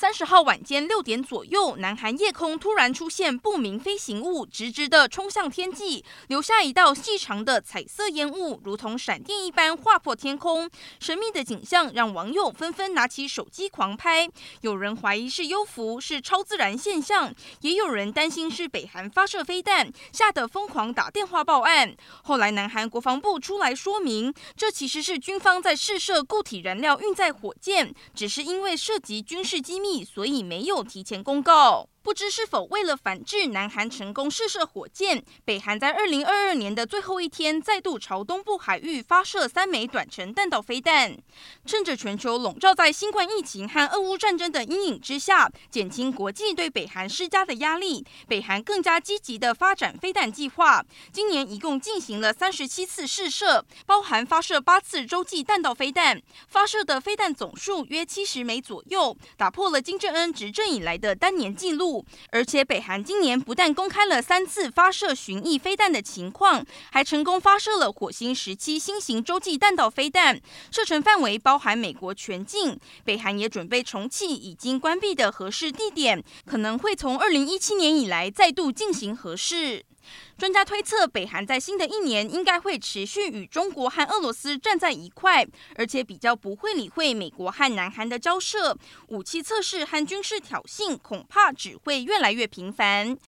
三十号晚间六点左右，南韩夜空突然出现不明飞行物，直直的冲向天际，留下一道细长的彩色烟雾，如同闪电一般划破天空。神秘的景象让网友纷纷拿起手机狂拍，有人怀疑是幽浮，是超自然现象，也有人担心是北韩发射飞弹，吓得疯狂打电话报案。后来南韩国防部出来说明，这其实是军方在试射固体燃料运载火箭，只是因为涉及军事机密。所以没有提前公告。不知是否为了反制南韩成功试射火箭，北韩在二零二二年的最后一天再度朝东部海域发射三枚短程弹道飞弹，趁着全球笼罩在新冠疫情和俄乌战争的阴影之下，减轻国际对北韩施加的压力，北韩更加积极地发展飞弹计划。今年一共进行了三十七次试射，包含发射八次洲际弹道飞弹，发射的飞弹总数约七十枚左右，打破了金正恩执政以来的单年纪录。而且，北韩今年不但公开了三次发射巡弋飞弹的情况，还成功发射了火星十七新型洲际弹道飞弹，射程范围包含美国全境。北韩也准备重启已经关闭的核试地点，可能会从二零一七年以来再度进行核试。专家推测，北韩在新的一年应该会持续与中国和俄罗斯站在一块，而且比较不会理会美国和南韩的交涉，武器测试和军事挑衅恐怕只会越来越频繁。